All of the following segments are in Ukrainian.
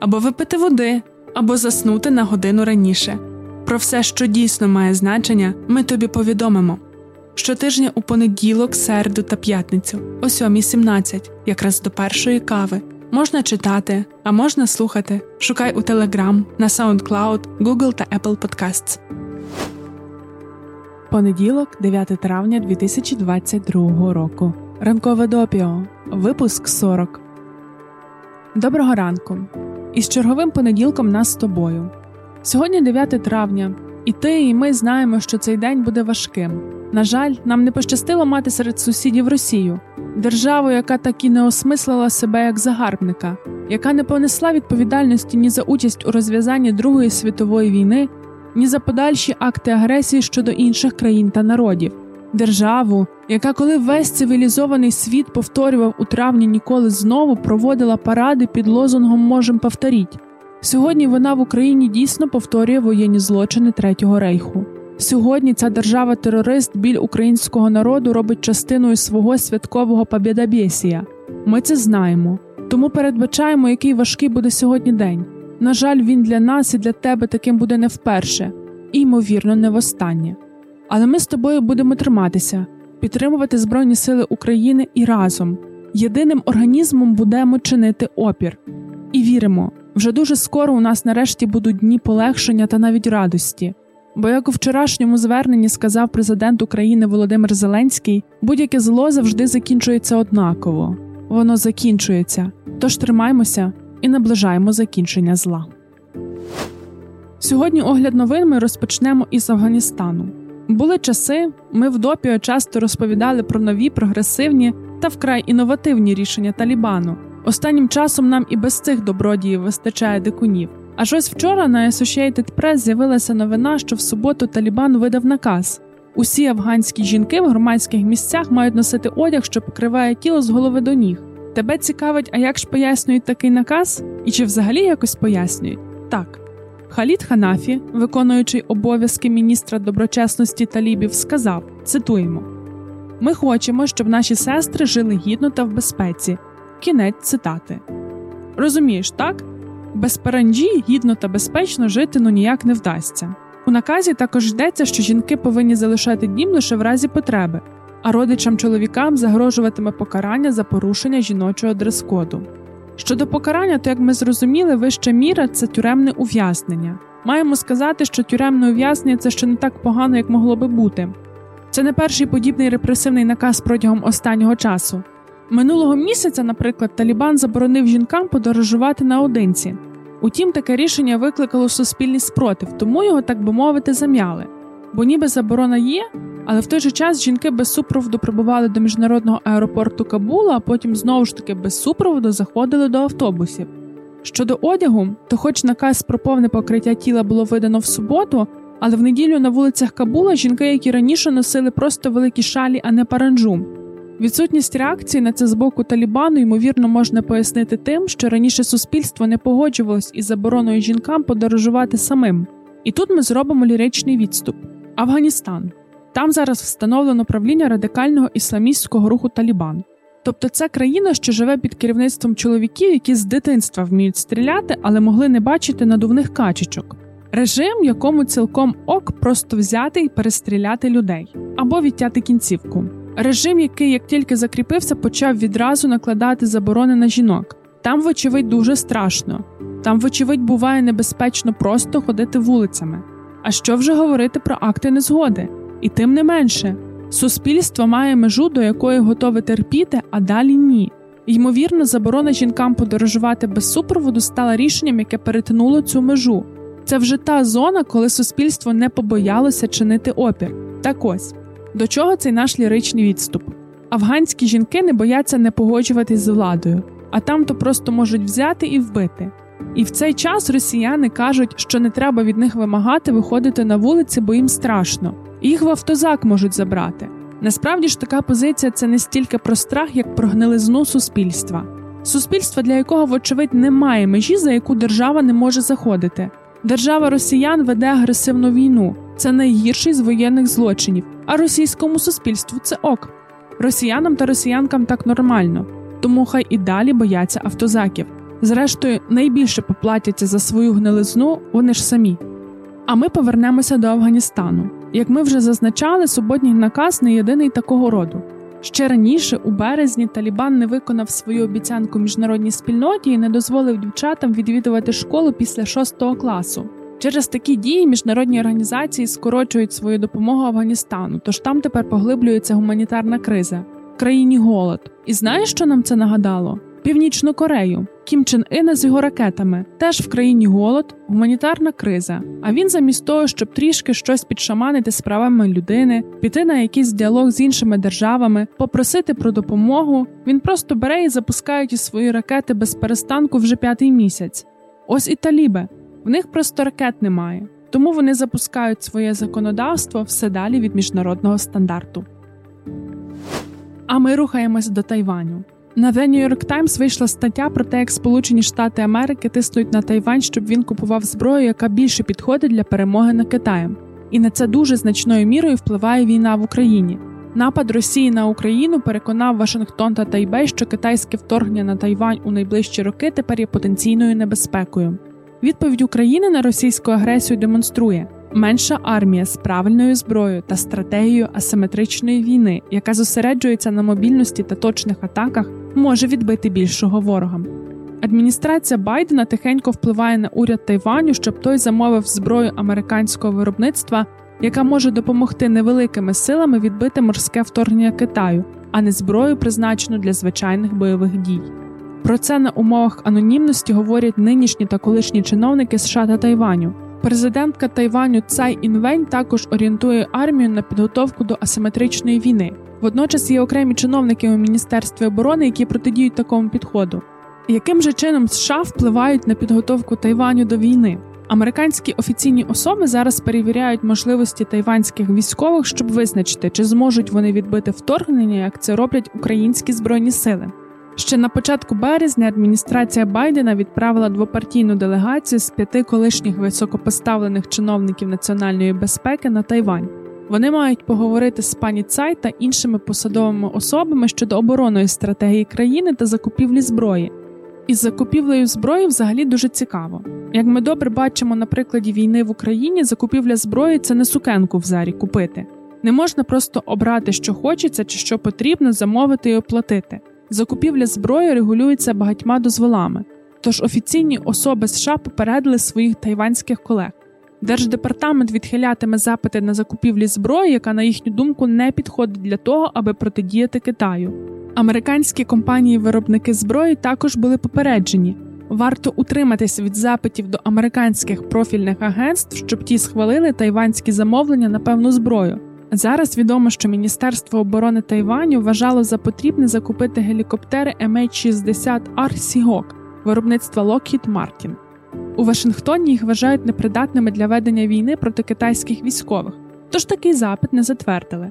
або випити води, або заснути на годину раніше. Про все, що дійсно має значення, ми тобі повідомимо. Щотижня у понеділок, середу та п'ятницю, о 7.17, якраз до першої кави. Можна читати, а можна слухати. Шукай у Telegram, на SoundCloud, Google та Apple Podcasts. Понеділок, 9 травня 2022 року. Ранкове допіо. Випуск 40. Доброго ранку. Із черговим понеділком нас з тобою. Сьогодні 9 травня, і ти, і ми знаємо, що цей день буде важким. На жаль, нам не пощастило мати серед сусідів Росію, державу, яка так і не осмислила себе як загарбника, яка не понесла відповідальності ні за участь у розв'язанні Другої світової війни, ні за подальші акти агресії щодо інших країн та народів, державу, яка, коли весь цивілізований світ повторював у травні ніколи знову, проводила паради під лозунгом Можем повторіть. Сьогодні вона в Україні дійсно повторює воєнні злочини Третього рейху. Сьогодні ця держава-терорист біль українського народу робить частиною свого святкового побєдобєсія. Ми це знаємо, тому передбачаємо, який важкий буде сьогодні день. На жаль, він для нас і для тебе таким буде не вперше, і, ймовірно, не востаннє. Але ми з тобою будемо триматися, підтримувати Збройні Сили України і разом, єдиним організмом будемо чинити опір. І віримо, вже дуже скоро у нас нарешті будуть дні полегшення та навіть радості. Бо, як у вчорашньому зверненні сказав президент України Володимир Зеленський, будь-яке зло завжди закінчується однаково, воно закінчується. Тож тримаймося і наближаємо закінчення зла. Сьогодні огляд новин ми розпочнемо із Афганістану. Були часи, ми в допіо часто розповідали про нові прогресивні та вкрай інновативні рішення Талібану. Останнім часом нам і без цих добродіїв вистачає дикунів. Аж ось вчора на Associated Press з'явилася новина, що в суботу Талібан видав наказ: усі афганські жінки в громадських місцях мають носити одяг, що покриває тіло з голови до ніг. Тебе цікавить, а як ж пояснюють такий наказ? І чи взагалі якось пояснюють? Так. Халід Ханафі, виконуючий обов'язки міністра доброчесності талібів, сказав: цитуємо: Ми хочемо, щоб наші сестри жили гідно та в безпеці. Кінець цитати. Розумієш, так? Без паранджі гідно та безпечно жити ну ніяк не вдасться. У наказі також йдеться, що жінки повинні залишати дім лише в разі потреби, а родичам чоловікам загрожуватиме покарання за порушення жіночого дрес-коду. Щодо покарання, то як ми зрозуміли, вища міра це тюремне ув'язнення. Маємо сказати, що тюремне ув'язнення це ще не так погано, як могло би бути. Це не перший подібний репресивний наказ протягом останнього часу. Минулого місяця, наприклад, Талібан заборонив жінкам подорожувати наодинці. Утім, таке рішення викликало суспільний спротив, тому його, так би мовити, зам'яли. Бо ніби заборона є, але в той же час жінки без супроводу прибували до міжнародного аеропорту Кабула, а потім знову ж таки без супроводу заходили до автобусів. Щодо одягу, то, хоч наказ про повне покриття тіла було видано в суботу, але в неділю на вулицях Кабула жінки, які раніше носили просто великі шалі, а не паранджу. Відсутність реакції на це з боку Талібану ймовірно можна пояснити тим, що раніше суспільство не погоджувалось із забороною жінкам подорожувати самим. І тут ми зробимо ліричний відступ: Афганістан. Там зараз встановлено правління радикального ісламістського руху Талібан. Тобто це країна, що живе під керівництвом чоловіків, які з дитинства вміють стріляти, але могли не бачити надувних качечок. Режим, якому цілком ок просто взяти і перестріляти людей або відтяти кінцівку. Режим, який, як тільки закріпився, почав відразу накладати заборони на жінок. Там, вочевидь, дуже страшно. Там, вочевидь, буває небезпечно просто ходити вулицями. А що вже говорити про акти незгоди? І тим не менше, суспільство має межу, до якої готове терпіти, а далі ні. Ймовірно, заборона жінкам подорожувати без супроводу стала рішенням, яке перетнуло цю межу. Це вже та зона, коли суспільство не побоялося чинити опір. Так ось до чого цей наш ліричний відступ? Афганські жінки не бояться не погоджуватись з владою, а там то просто можуть взяти і вбити. І в цей час росіяни кажуть, що не треба від них вимагати виходити на вулиці, бо їм страшно. Їх в автозак можуть забрати. Насправді ж така позиція це не стільки про страх, як про гнилизну суспільства. Суспільство, для якого, вочевидь, немає межі, за яку держава не може заходити. Держава росіян веде агресивну війну. Це найгірший з воєнних злочинів, а російському суспільству це ок. Росіянам та росіянкам так нормально, тому хай і далі бояться автозаків. Зрештою, найбільше поплатяться за свою гнилизну вони ж самі. А ми повернемося до Афганістану. Як ми вже зазначали, суботній наказ не єдиний такого роду. Ще раніше, у березні, Талібан не виконав свою обіцянку міжнародній спільноті і не дозволив дівчатам відвідувати школу після шостого класу. Через такі дії міжнародні організації скорочують свою допомогу Афганістану, тож там тепер поглиблюється гуманітарна криза в країні голод. І знаєш, що нам це нагадало? Північну Корею, Кім Чен Ина з його ракетами, теж в країні голод, гуманітарна криза. А він замість того, щоб трішки щось підшаманити справами людини, піти на якийсь діалог з іншими державами, попросити про допомогу, він просто бере і запускає ті свої ракети без перестанку вже п'ятий місяць. Ось і таліби. В них просто ракет немає, тому вони запускають своє законодавство все далі від міжнародного стандарту. А ми рухаємось до Тайваню. На The New York Times вийшла стаття про те, як Сполучені Штати Америки тиснуть на Тайвань, щоб він купував зброю, яка більше підходить для перемоги над Китаєм. І на це дуже значною мірою впливає війна в Україні. Напад Росії на Україну переконав Вашингтон та Тайбей, що китайське вторгнення на Тайвань у найближчі роки тепер є потенційною небезпекою. Відповідь України на російську агресію демонструє менша армія з правильною зброєю та стратегією асиметричної війни, яка зосереджується на мобільності та точних атаках, може відбити більшого ворога. Адміністрація Байдена тихенько впливає на уряд Тайваню, щоб той замовив зброю американського виробництва, яка може допомогти невеликими силами відбити морське вторгнення Китаю, а не зброю, призначену для звичайних бойових дій. Про це на умовах анонімності говорять нинішні та колишні чиновники США та Тайваню. Президентка Тайваню Цай Інвень також орієнтує армію на підготовку до асиметричної війни. Водночас є окремі чиновники у міністерстві оборони, які протидіють такому підходу. Яким же чином США впливають на підготовку Тайваню до війни? Американські офіційні особи зараз перевіряють можливості тайванських військових, щоб визначити, чи зможуть вони відбити вторгнення, як це роблять українські збройні сили. Ще на початку березня адміністрація Байдена відправила двопартійну делегацію з п'яти колишніх високопоставлених чиновників національної безпеки на Тайвань. Вони мають поговорити з пані Цай та іншими посадовими особами щодо оборонної стратегії країни та закупівлі зброї. Із закупівлею зброї взагалі дуже цікаво. Як ми добре бачимо на прикладі війни в Україні, закупівля зброї це не сукенку в зарі купити. Не можна просто обрати, що хочеться чи що потрібно, замовити і оплатити. Закупівля зброї регулюється багатьма дозволами, тож офіційні особи США попередили своїх тайванських колег. Держдепартамент відхилятиме запити на закупівлі зброї, яка, на їхню думку, не підходить для того, аби протидіяти Китаю. Американські компанії-виробники зброї також були попереджені. Варто утриматися від запитів до американських профільних агентств, щоб ті схвалили тайванські замовлення на певну зброю. Зараз відомо, що Міністерство оборони Тайваню вважало за потрібне закупити гелікоптери MH-60R Seahawk виробництва Lockheed Martin. У Вашингтоні їх вважають непридатними для ведення війни проти китайських військових, тож такий запит не затвердили.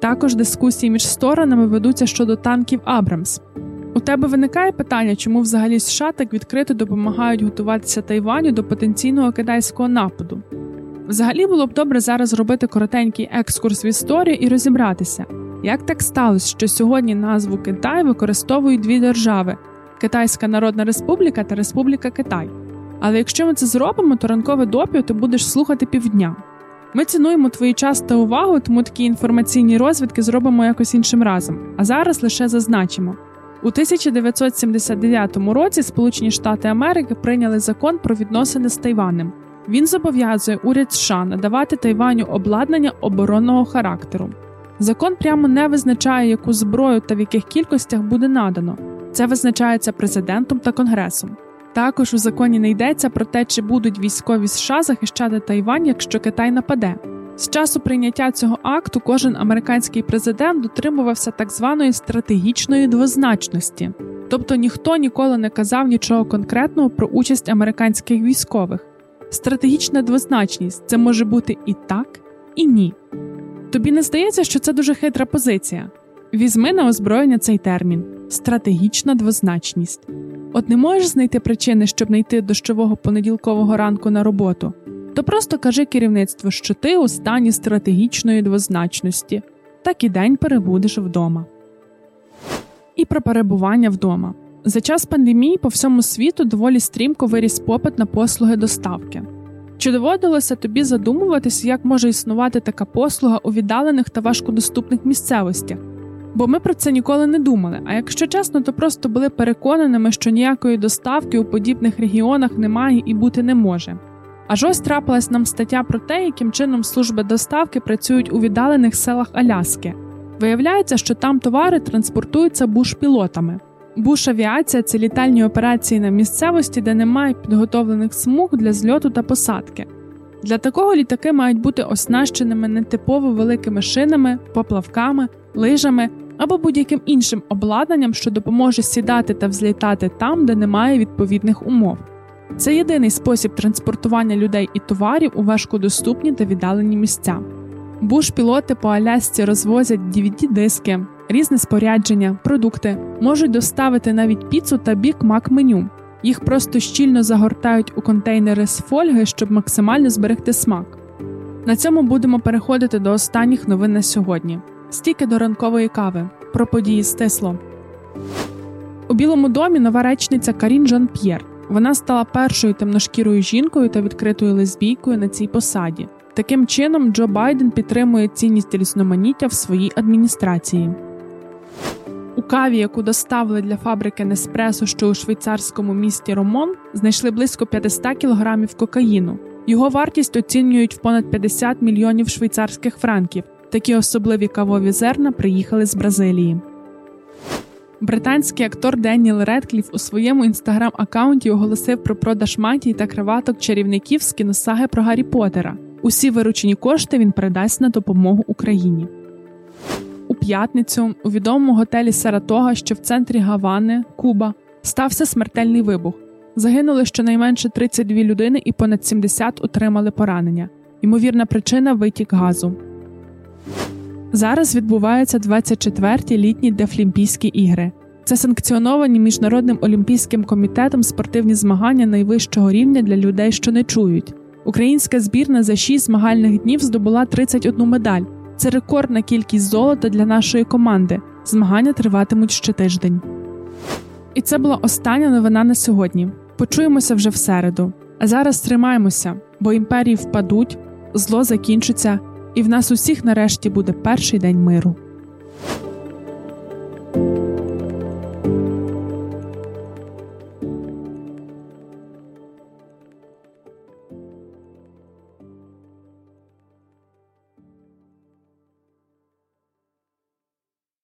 Також дискусії між сторонами ведуться щодо танків Абрамс. У тебе виникає питання, чому взагалі США так відкрито допомагають готуватися Тайваню до потенційного китайського нападу. Взагалі було б добре зараз зробити коротенький екскурс в історію і розібратися, як так сталося, що сьогодні назву Китай використовують дві держави Китайська Народна Республіка та Республіка Китай. Але якщо ми це зробимо, то ранкове допіо ти будеш слухати півдня. Ми цінуємо твій час та увагу, тому такі інформаційні розвідки зробимо якось іншим разом. А зараз лише зазначимо. У 1979 році Сполучені Штати Америки прийняли закон про відносини з Тайванем. Він зобов'язує уряд США надавати Тайваню обладнання оборонного характеру. Закон прямо не визначає, яку зброю та в яких кількостях буде надано. Це визначається президентом та конгресом. Також у законі не йдеться про те, чи будуть військові США захищати Тайвань, якщо Китай нападе. З часу прийняття цього акту кожен американський президент дотримувався так званої стратегічної двозначності. Тобто ніхто ніколи не казав нічого конкретного про участь американських військових. Стратегічна двозначність це може бути і так, і ні. Тобі не здається, що це дуже хитра позиція. Візьми на озброєння цей термін стратегічна двозначність. От не можеш знайти причини, щоб не йти дощового понеділкового ранку на роботу, то просто кажи керівництву, що ти у стані стратегічної двозначності, так і день перебудеш вдома. І про перебування вдома. За час пандемії по всьому світу доволі стрімко виріс попит на послуги доставки. Чи доводилося тобі задумуватись, як може існувати така послуга у віддалених та важкодоступних місцевостях? Бо ми про це ніколи не думали. А якщо чесно, то просто були переконаними, що ніякої доставки у подібних регіонах немає і бути не може. Аж ось трапилась нам стаття про те, яким чином служби доставки працюють у віддалених селах Аляски. Виявляється, що там товари транспортуються буш-пілотами. Буш-авіація це літальні операції на місцевості, де немає підготовлених смуг для зльоту та посадки. Для такого літаки мають бути оснащеними нетипово великими шинами, поплавками, лижами або будь-яким іншим обладнанням, що допоможе сідати та взлітати там, де немає відповідних умов. Це єдиний спосіб транспортування людей і товарів у важкодоступні та віддалені місця. Буш-пілоти по Алясці розвозять dvd диски різне спорядження, продукти, можуть доставити навіть піцу та бік мак меню. Їх просто щільно загортають у контейнери з фольги, щоб максимально зберегти смак. На цьому будемо переходити до останніх новин на сьогодні. Стільки до ранкової кави. Про події стисло. У Білому домі нова речниця Карін Жан П'єр. Вона стала першою темношкірою жінкою та відкритою лесбійкою на цій посаді. Таким чином, Джо Байден підтримує цінність різноманіття в своїй адміністрації. У каві, яку доставили для фабрики Неспресо, що у швейцарському місті Ромон, знайшли близько 500 кілограмів кокаїну. Його вартість оцінюють в понад 50 мільйонів швейцарських франків. Такі особливі кавові зерна приїхали з Бразилії. Британський актор Деніел Редкліф у своєму інстаграм-аккаунті оголосив про продаж матій та криваток чарівників з кіносаги про Гаррі Поттера. Усі виручені кошти він передасть на допомогу Україні. У п'ятницю у відомому готелі Саратога, що в центрі Гавани, Куба, стався смертельний вибух. Загинули щонайменше 32 людини і понад 70 отримали поранення. Ймовірна причина витік газу. Зараз відбуваються 24-ті літні Дефлімпійські ігри. Це санкціоновані міжнародним олімпійським комітетом спортивні змагання найвищого рівня для людей, що не чують. Українська збірна за 6 змагальних днів здобула 31 медаль. Це рекордна кількість золота для нашої команди. Змагання триватимуть ще тиждень. І це була остання новина на сьогодні. Почуємося вже в середу. А зараз тримаємося, бо імперії впадуть, зло закінчиться, і в нас усіх нарешті буде перший день миру.